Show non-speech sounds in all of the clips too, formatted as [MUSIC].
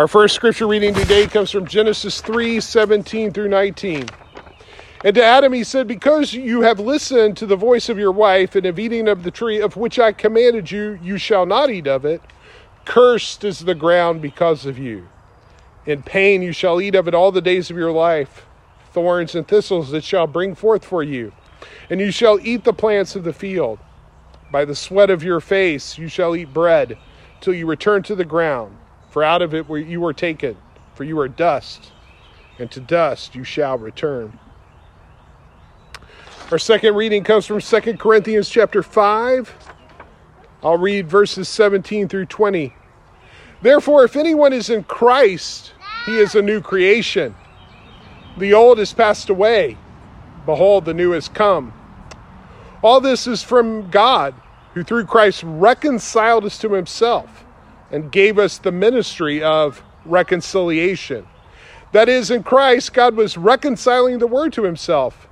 Our first scripture reading today comes from Genesis 3 17 through 19. And to Adam he said, Because you have listened to the voice of your wife and have eaten of the tree of which I commanded you, you shall not eat of it. Cursed is the ground because of you. In pain you shall eat of it all the days of your life. Thorns and thistles it shall bring forth for you. And you shall eat the plants of the field. By the sweat of your face you shall eat bread till you return to the ground. For out of it you were taken, for you are dust, and to dust you shall return. Our second reading comes from 2 Corinthians chapter 5. I'll read verses 17 through 20. Therefore, if anyone is in Christ, he is a new creation. The old has passed away. Behold, the new has come. All this is from God, who through Christ reconciled us to himself and gave us the ministry of reconciliation. That is, in Christ, God was reconciling the word to himself,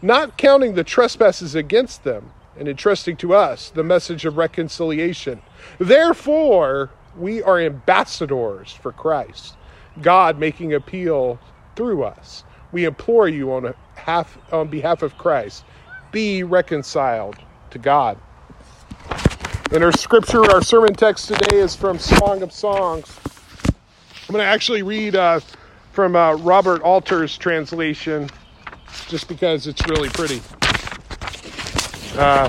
not counting the trespasses against them, and entrusting to us the message of reconciliation. Therefore, we are ambassadors for Christ, God making appeal through us. We implore you on, half, on behalf of Christ, be reconciled to God. In our scripture, our sermon text today is from Song of Songs. I'm going to actually read uh, from uh, Robert Alter's translation just because it's really pretty. Uh,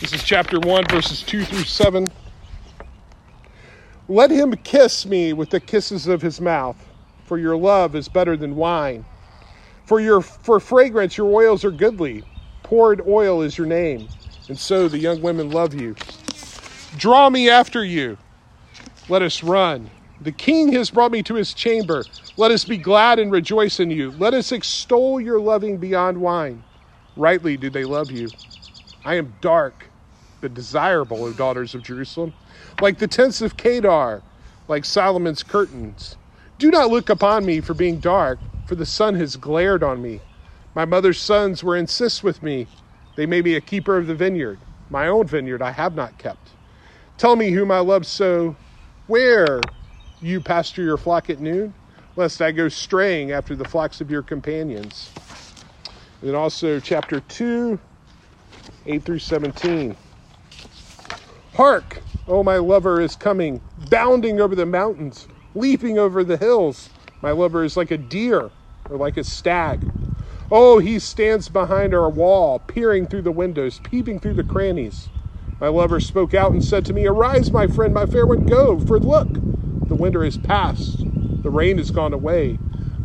this is chapter 1, verses 2 through 7. Let him kiss me with the kisses of his mouth, for your love is better than wine. For your for fragrance your oils are goodly. Poured oil is your name and so the young women love you. Draw me after you. Let us run. The king has brought me to his chamber. Let us be glad and rejoice in you. Let us extol your loving beyond wine. Rightly do they love you. I am dark, but desirable, O daughters of Jerusalem, like the tents of Kedar, like Solomon's curtains. Do not look upon me for being dark, for the sun has glared on me. My mother's sons were insist with me. They made me a keeper of the vineyard. My own vineyard I have not kept. Tell me whom I love so. Where you pasture your flock at noon, lest I go straying after the flocks of your companions. And then also chapter 2, 8 through 17. Hark, oh, my lover is coming, bounding over the mountains, leaping over the hills. My lover is like a deer or like a stag. Oh, he stands behind our wall, peering through the windows, peeping through the crannies. My lover spoke out and said to me, Arise, my friend, my fair one, go, for look, the winter is past, the rain has gone away.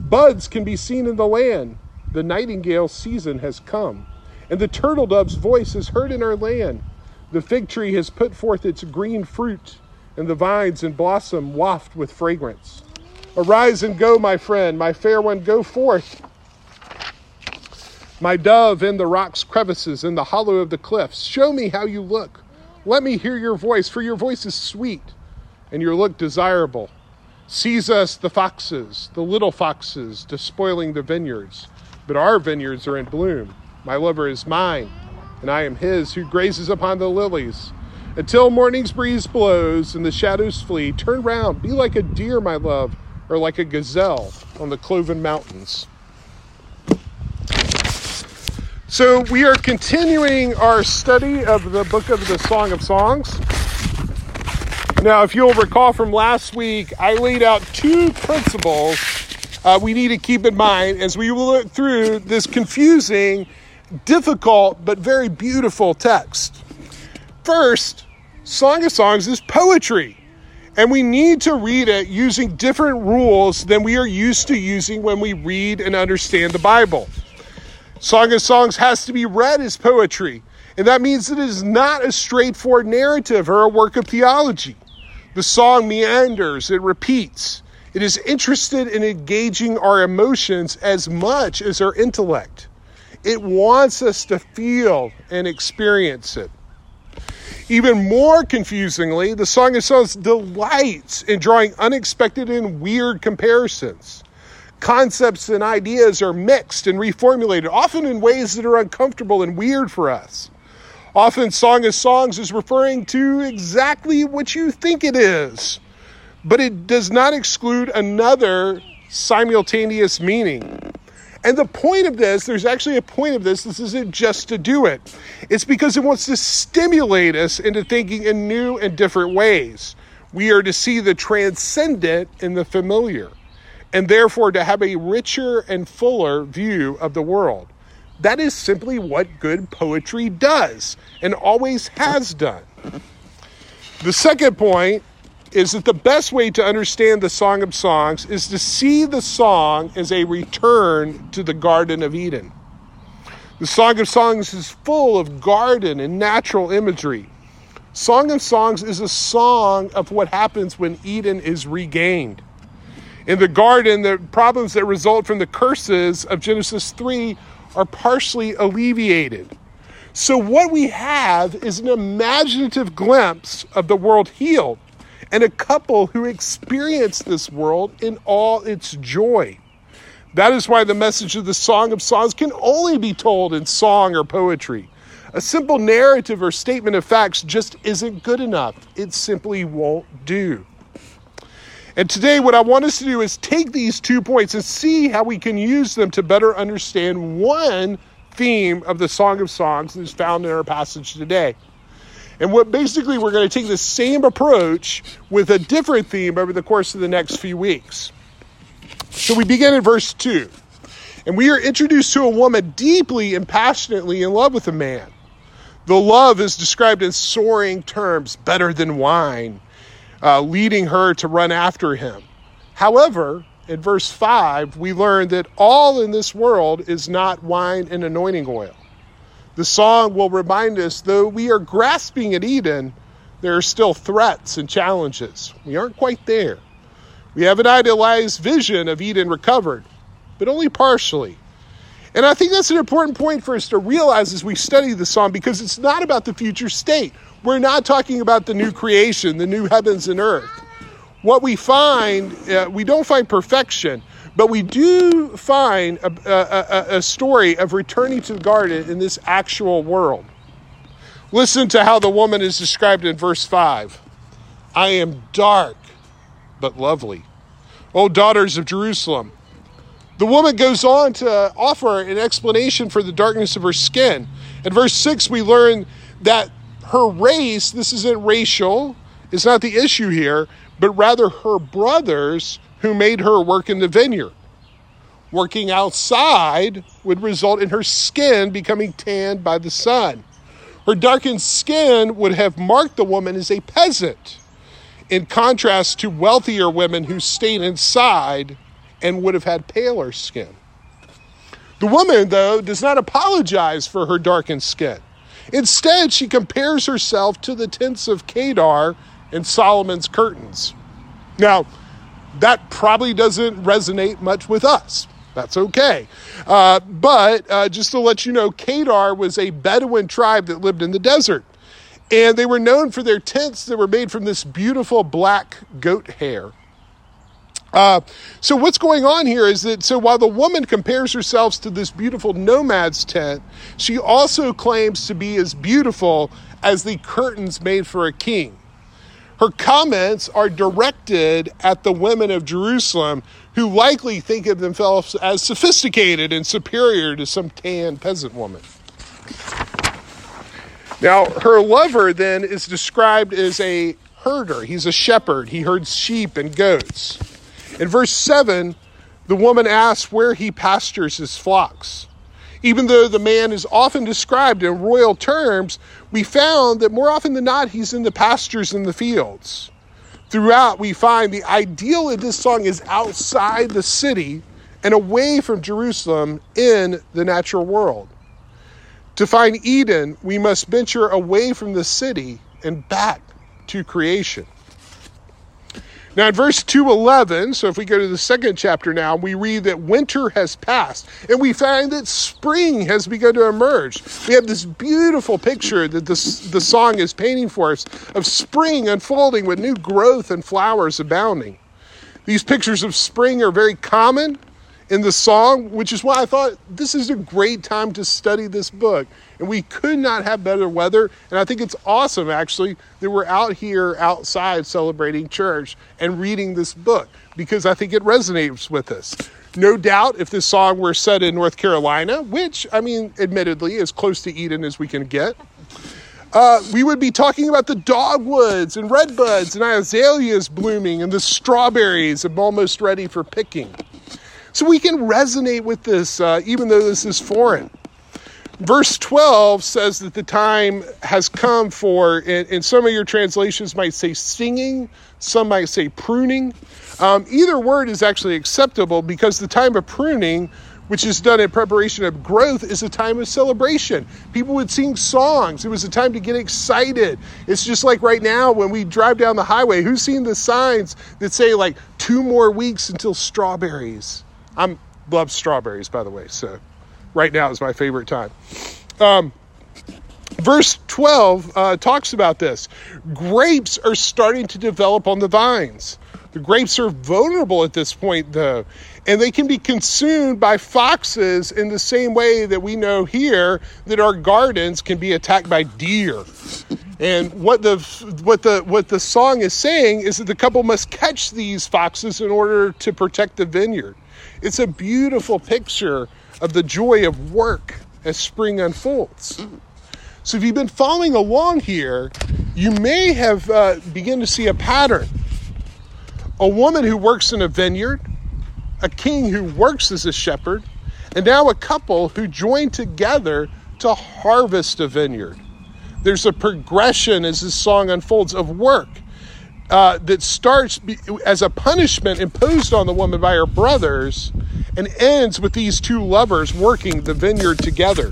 Buds can be seen in the land. The nightingale season has come, and the turtle dove's voice is heard in our land. The fig tree has put forth its green fruit, and the vines in blossom waft with fragrance. Arise and go, my friend, my fair one, go forth. My dove in the rock's crevices, in the hollow of the cliffs, show me how you look. Let me hear your voice, for your voice is sweet and your look desirable. Seize us the foxes, the little foxes, despoiling the vineyards. But our vineyards are in bloom. My lover is mine, and I am his who grazes upon the lilies. Until morning's breeze blows and the shadows flee, turn round, be like a deer, my love, or like a gazelle on the cloven mountains. So, we are continuing our study of the book of the Song of Songs. Now, if you'll recall from last week, I laid out two principles uh, we need to keep in mind as we look through this confusing, difficult, but very beautiful text. First, Song of Songs is poetry. And we need to read it using different rules than we are used to using when we read and understand the Bible. Song of Songs has to be read as poetry, and that means it is not a straightforward narrative or a work of theology. The song meanders, it repeats. It is interested in engaging our emotions as much as our intellect. It wants us to feel and experience it. Even more confusingly, the Song of Songs delights in drawing unexpected and weird comparisons concepts and ideas are mixed and reformulated, often in ways that are uncomfortable and weird for us. Often, Song of Songs is referring to exactly what you think it is. but it does not exclude another simultaneous meaning. And the point of this, there's actually a point of this, this isn't just to do it. It's because it wants to stimulate us into thinking in new and different ways. We are to see the transcendent in the familiar, and therefore to have a richer and fuller view of the world. That is simply what good poetry does and always has done. The second point is that the best way to understand the Song of Songs is to see the song as a return to the Garden of Eden. The Song of Songs is full of garden and natural imagery. Song of Songs is a song of what happens when Eden is regained. In the garden, the problems that result from the curses of Genesis 3 are partially alleviated. So, what we have is an imaginative glimpse of the world healed and a couple who experience this world in all its joy. That is why the message of the Song of Songs can only be told in song or poetry. A simple narrative or statement of facts just isn't good enough. It simply won't do. And today, what I want us to do is take these two points and see how we can use them to better understand one theme of the Song of Songs that is found in our passage today. And what basically we're going to take the same approach with a different theme over the course of the next few weeks. So we begin in verse 2. And we are introduced to a woman deeply and passionately in love with a man. The love is described in soaring terms, better than wine, uh, leading her to run after him. However, in verse 5, we learn that all in this world is not wine and anointing oil. The song will remind us though we are grasping at Eden, there are still threats and challenges. We aren't quite there. We have an idealized vision of Eden recovered, but only partially. And I think that's an important point for us to realize as we study the song because it's not about the future state. We're not talking about the new creation, the new heavens and earth. What we find, uh, we don't find perfection, but we do find a, a, a, story of returning to the garden in this actual world. Listen to how the woman is described in verse 5 I am dark, but lovely. O daughters of Jerusalem. The woman goes on to offer an explanation for the darkness of her skin. In verse 6, we learn that her race, this isn't racial, is not the issue here, but rather her brothers who made her work in the vineyard. Working outside would result in her skin becoming tanned by the sun. Her darkened skin would have marked the woman as a peasant, in contrast to wealthier women who stayed inside and would have had paler skin. The woman, though, does not apologize for her darkened skin. Instead, she compares herself to the tents of Kedar and Solomon's curtains. Now, that probably doesn't resonate much with us. That's okay. Uh, but uh, just to let you know, Kedar was a Bedouin tribe that lived in the desert. And they were known for their tents that were made from this beautiful black goat hair. Uh, so what's going on here is that so while the woman compares herself to this beautiful nomad's tent, she also claims to be as beautiful as the curtains made for a king. Her comments are directed at the women of Jerusalem who likely think of themselves as sophisticated and superior to some tan peasant woman. Now, her lover then is described as a herder. He's a shepherd. He herds sheep and goats. In verse 7, the woman asks where he pastures his flocks. Even though the man is often described in royal terms, we found that more often than not, he's in the pastures and the fields. Throughout, we find the ideal in this song is outside the city and away from Jerusalem in the natural world. To find Eden, we must venture away from the city and back to creation. Now, in verse 211, so if we go to the second chapter now, we read that winter has passed, and we find that spring has begun to emerge. We have this beautiful picture that this, the song is painting for us of spring unfolding with new growth and flowers abounding. These pictures of spring are very common in the song, which is why I thought this is a great time to study this book. And we could not have better weather. And I think it's awesome, actually, that we're out here outside celebrating church and reading this book because I think it resonates with us. No doubt, if this song were set in North Carolina, which, I mean, admittedly, is close to Eden as we can get, uh, we would be talking about the dogwoods and redbuds and azaleas blooming and the strawberries almost ready for picking. So we can resonate with this, uh, even though this is foreign. Verse 12 says that the time has come for, and, and some of your translations might say singing, some might say pruning. Um, either word is actually acceptable because the time of pruning which is done in preparation of growth, is a time of celebration. People would sing songs. It was a time to get excited. It's just like right now when we drive down the highway. Who's seen the signs that say like two more weeks until strawberries? I'm love strawberries, by the way. So right now is my favorite time. Um, verse 12 uh, talks about this. Grapes are starting to develop on the vines. The grapes are vulnerable at this point, though, and they can be consumed by foxes in the same way that we know here that our gardens can be attacked by deer. And what the what the what the song is saying is that the couple must catch these foxes in order to protect the vineyard. It's a beautiful picture of the joy of work as spring unfolds. So if you've been following along here, you may have uh, begin to see a pattern a woman who works in a vineyard, a king who works as a shepherd, and now a couple who join together to harvest a vineyard. There's a progression as this song unfolds of work uh, that starts as a punishment imposed on the woman by her brothers and ends with these two lovers working the vineyard together.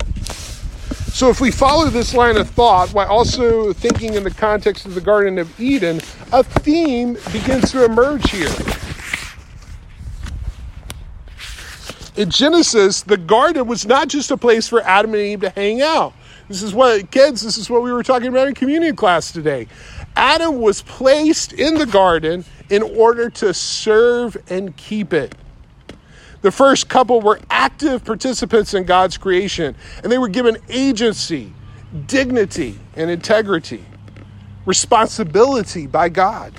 So, if we follow this line of thought while also thinking in the context of the Garden of Eden, a theme begins to emerge here. In Genesis, the garden was not just a place for Adam and Eve to hang out. This is what, kids, this is what we were talking about in communion class today. Adam was placed in the garden in order to serve and keep it. The first couple were active participants in God's creation, and they were given agency, dignity, and integrity, responsibility by God.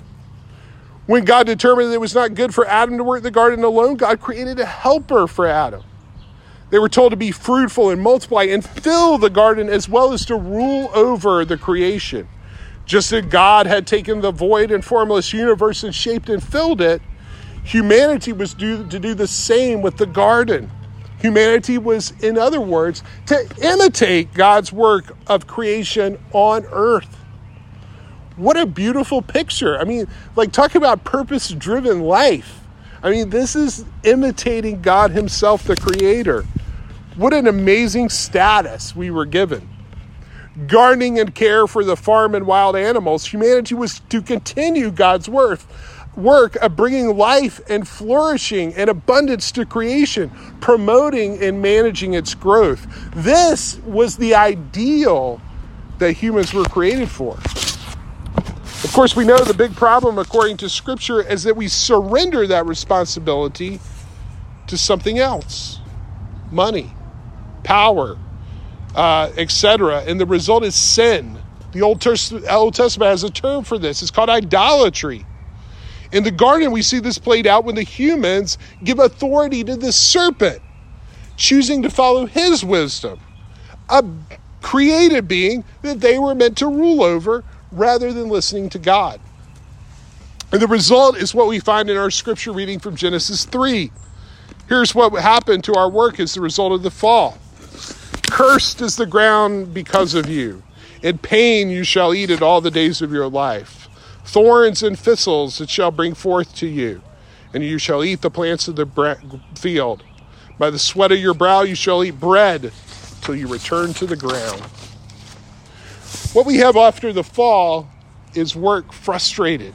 When God determined that it was not good for Adam to work the garden alone, God created a helper for Adam. They were told to be fruitful and multiply and fill the garden as well as to rule over the creation. Just as God had taken the void and formless universe and shaped and filled it, Humanity was due to do the same with the garden. Humanity was, in other words, to imitate God's work of creation on earth. What a beautiful picture. I mean, like, talk about purpose driven life. I mean, this is imitating God Himself, the Creator. What an amazing status we were given. Gardening and care for the farm and wild animals, humanity was to continue God's work work of bringing life and flourishing and abundance to creation, promoting and managing its growth. This was the ideal that humans were created for. Of course, we know the big problem, according to Scripture, is that we surrender that responsibility to something else money, power, uh, etc. And the result is sin. The Old Testament has a term for this. It's called idolatry. In the garden, we see this played out when the humans give authority to the serpent, choosing to follow his wisdom, a created being that they were meant to rule over rather than listening to God. And the result is what we find in our scripture reading from Genesis 3. Here's what happened to our work as the result of the fall. Cursed is the ground because of you. In pain you shall eat it all the days of your life. Thorns and thistles it shall bring forth to you, and you shall eat the plants of the field. By the sweat of your brow you shall eat bread till you return to the ground. What we have after the fall is work frustrated.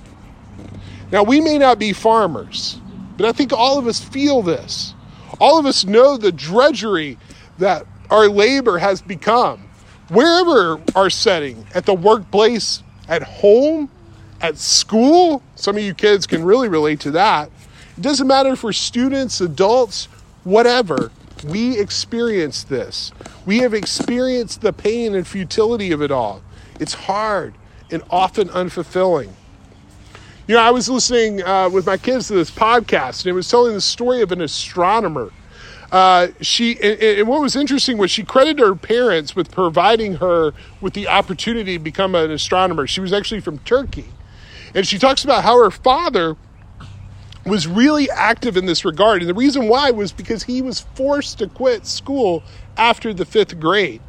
Now, we may not be farmers, but I think all of us feel this. All of us know the drudgery that our labor has become, wherever our setting, at the workplace, at home, at school, some of you kids can really relate to that. It doesn't matter for students, adults, whatever, we experience this. We have experienced the pain and futility of it all. It's hard and often unfulfilling. You know, I was listening uh, with my kids to this podcast, and it was telling the story of an astronomer. Uh, she and, and, what was interesting was she credited her parents with providing her with the opportunity to become an astronomer. She was actually from Turkey, and she talks about how her father was really active in this regard. And the reason why was because he was forced to quit school after the fifth grade.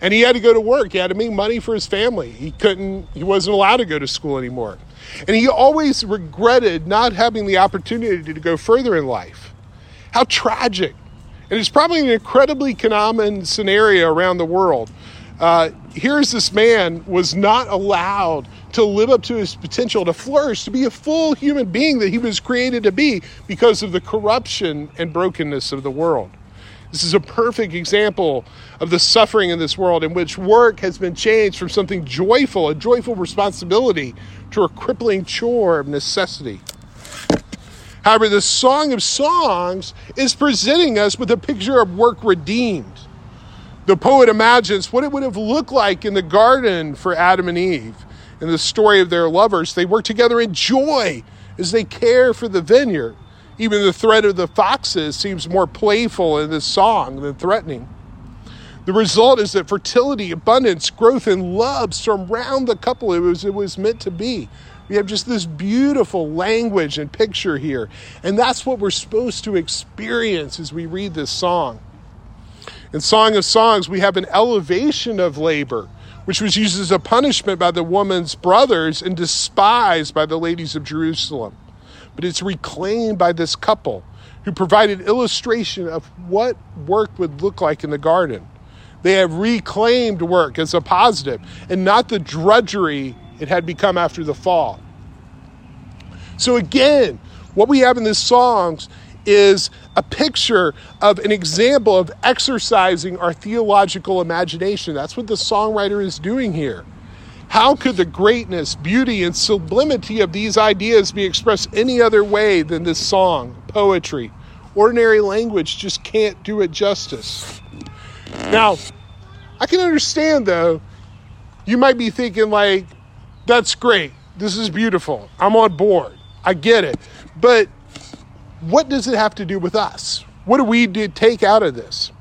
And he had to go to work. He had to make money for his family. He couldn't, he wasn't allowed to go to school anymore. And he always regretted not having the opportunity to go further in life. How tragic. And it's probably an incredibly common scenario around the world. Uh, here's this man was not allowed to live up to his potential, to flourish, to be a full human being that he was created to be because of the corruption and brokenness of the world. This is a perfect example of the suffering in this world in which work has been changed from something joyful, a joyful responsibility, to a crippling chore of necessity. However, the Song of Songs is presenting us with a picture of work redeemed. The poet imagines what it would have looked like in the garden for Adam and Eve in the story of their lovers. They work together in joy as they care for the vineyard. Even the threat of the foxes seems more playful in this song than threatening. The result is that fertility, abundance, growth, and love surround the couple was, it was meant to be. We have just this beautiful language and picture here. And that's what we're supposed to experience as we read this song. In Song of Songs, we have an elevation of labor which was used as a punishment by the woman's brothers and despised by the ladies of Jerusalem. But it's reclaimed by this couple who provided illustration of what work would look like in the garden. They have reclaimed work as a positive and not the drudgery it had become after the fall. So, again, what we have in this songs is a picture of an example of exercising our theological imagination. That's what the songwriter is doing here. How could the greatness, beauty, and sublimity of these ideas be expressed any other way than this song, poetry? Ordinary language just can't do it justice. Now, I can understand though, you might be thinking, like, that's great. This is beautiful. I'm on board. I get it. But what does it have to do with us? What do we do, take out of this?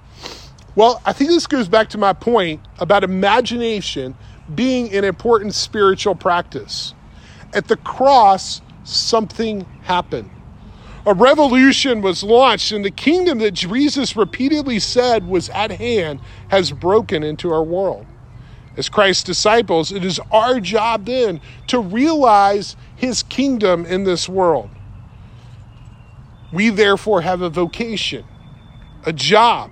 Well, I think this goes back to my point about imagination being an important spiritual practice. At the cross, something happened. A revolution was launched, and the kingdom that Jesus repeatedly said was at hand has broken into our world. As Christ's disciples, it is our job then to realize his kingdom in this world. We therefore have a vocation, a job,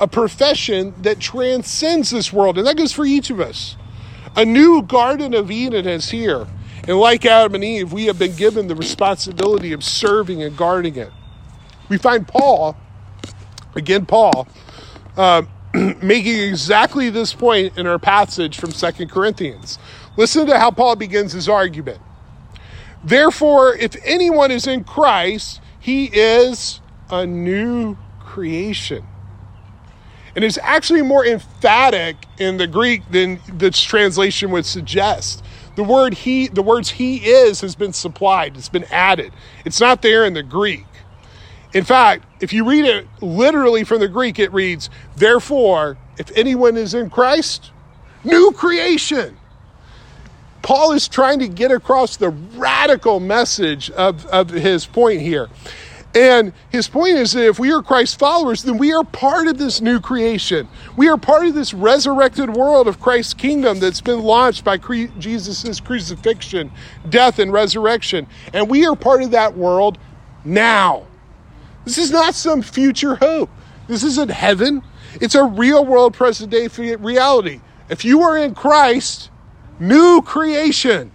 a profession that transcends this world. And that goes for each of us. A new Garden of Eden is here. And like Adam and Eve, we have been given the responsibility of serving and guarding it. We find Paul, again, Paul, uh, [CLEARS THROAT] making exactly this point in our passage from Second Corinthians. Listen to how Paul begins his argument. Therefore, if anyone is in Christ, he is a new creation. And it's actually more emphatic in the Greek than this translation would suggest. The word he, the words he is has been supplied, it's been added. It's not there in the Greek. In fact, if you read it literally from the Greek, it reads, Therefore, if anyone is in Christ, new creation. Paul is trying to get across the radical message of, of his point here. And his point is that if we are Christ's followers, then we are part of this new creation. We are part of this resurrected world of Christ's kingdom that's been launched by cre- Jesus' crucifixion, death, and resurrection. And we are part of that world now. This is not some future hope. This isn't heaven. It's a real world present day reality. If you are in Christ, New creation.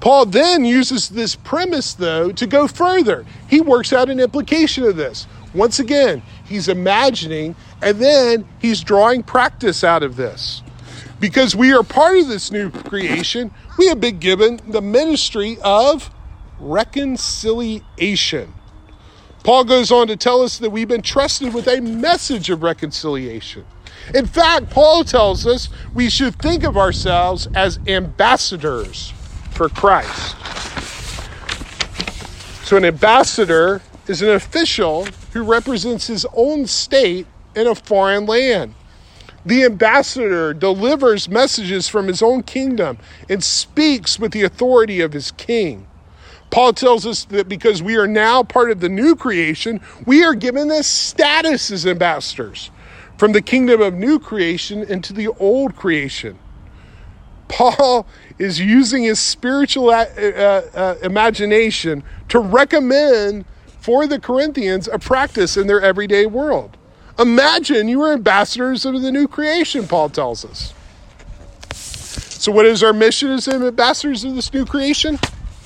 Paul then uses this premise, though, to go further. He works out an implication of this. Once again, he's imagining and then he's drawing practice out of this. Because we are part of this new creation, we have been given the ministry of reconciliation. Paul goes on to tell us that we've been trusted with a message of reconciliation. In fact, Paul tells us we should think of ourselves as ambassadors for Christ. So, an ambassador is an official who represents his own state in a foreign land. The ambassador delivers messages from his own kingdom and speaks with the authority of his king. Paul tells us that because we are now part of the new creation, we are given this status as ambassadors from the kingdom of new creation into the old creation. Paul is using his spiritual uh, uh, imagination to recommend for the Corinthians a practice in their everyday world. Imagine you are ambassadors of the new creation, Paul tells us. So, what is our mission as ambassadors of this new creation?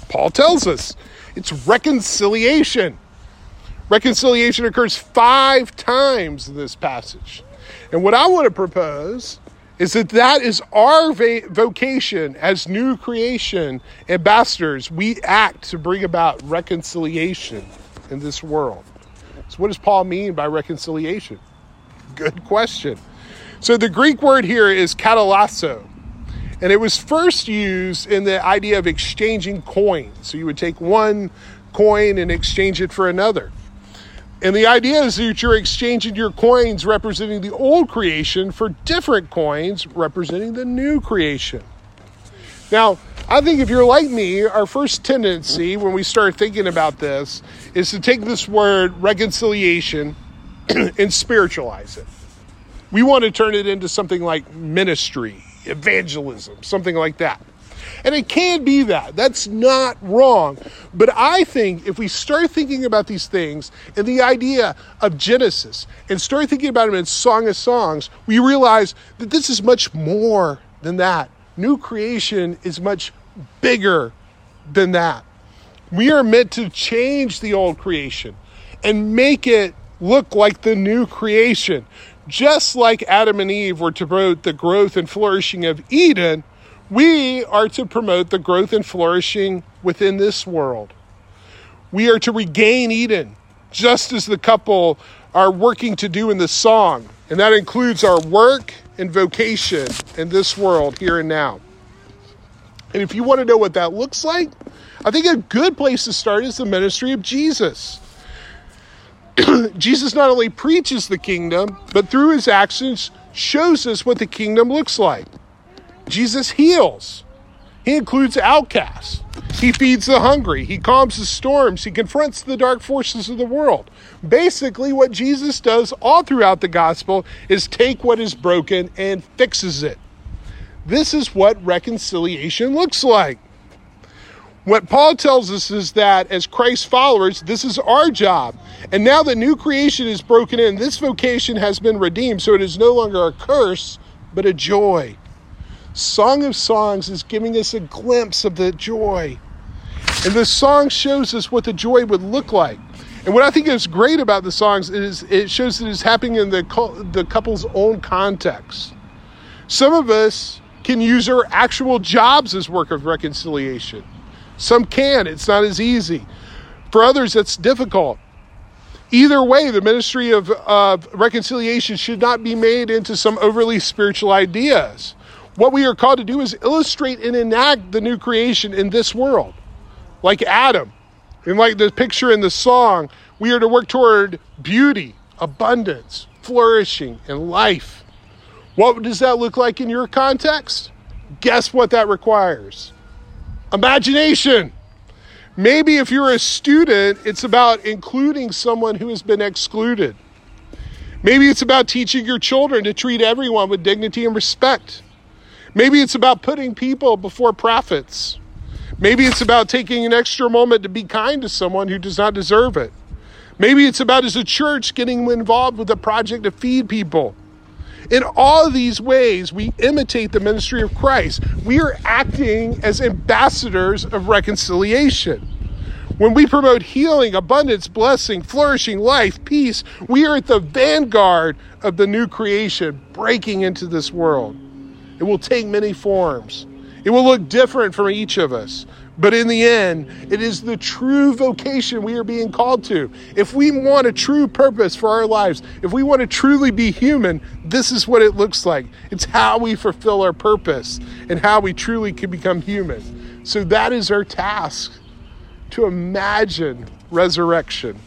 Paul tells us it's reconciliation. Reconciliation occurs five times in this passage. And what I want to propose is that that is our vocation as new creation ambassadors. We act to bring about reconciliation in this world. So, what does Paul mean by reconciliation? Good question. So, the Greek word here is katalasso, and it was first used in the idea of exchanging coins. So, you would take one coin and exchange it for another. And the idea is that you're exchanging your coins representing the old creation for different coins representing the new creation. Now, I think if you're like me, our first tendency when we start thinking about this is to take this word reconciliation [CLEARS THROAT] and spiritualize it. We want to turn it into something like ministry, evangelism, something like that. And it can be that. That's not wrong. But I think if we start thinking about these things and the idea of Genesis and start thinking about them in Song of Songs, we realize that this is much more than that. New creation is much bigger than that. We are meant to change the old creation and make it look like the new creation. Just like Adam and Eve were to promote the growth and flourishing of Eden, we are to promote the growth and flourishing within this world. We are to regain Eden, just as the couple are working to do in the song. And that includes our work and vocation in this world here and now. And if you want to know what that looks like, I think a good place to start is the ministry of Jesus. [CLEARS THROAT] Jesus not only preaches the kingdom, but through his actions shows us what the kingdom looks like. Jesus heals. He includes outcasts. He feeds the hungry. He calms the storms. He confronts the dark forces of the world. Basically, what Jesus does all throughout the gospel is take what is broken and fixes it. This is what reconciliation looks like. What Paul tells us is that as Christ followers, this is our job. And now the new creation is broken in, this vocation has been redeemed, so it is no longer a curse, but a joy. Song of Songs is giving us a glimpse of the joy. And the song shows us what the joy would look like. And what I think is great about the songs is it shows that it's happening in the, the couple's own context. Some of us can use our actual jobs as work of reconciliation. Some can, it's not as easy. For others, it's difficult. Either way, the ministry of, of reconciliation should not be made into some overly spiritual ideas. What we are called to do is illustrate and enact the new creation in this world. Like Adam, and like the picture in the song, we are to work toward beauty, abundance, flourishing, and life. What does that look like in your context? Guess what that requires? Imagination. Maybe if you're a student, it's about including someone who has been excluded. Maybe it's about teaching your children to treat everyone with dignity and respect. Maybe it's about putting people before profits. Maybe it's about taking an extra moment to be kind to someone who does not deserve it. Maybe it's about, as a church, getting involved with a project to feed people. In all these ways, we imitate the ministry of Christ. We are acting as ambassadors of reconciliation. When we promote healing, abundance, blessing, flourishing, life, peace, we are at the vanguard of the new creation breaking into this world. It will take many forms. It will look different from each of us, But in the end, it is the true vocation we are being called to. If we want a true purpose for our lives, if we want to truly be human, this is what it looks like. It's how we fulfill our purpose and how we truly can become human. So that is our task to imagine resurrection.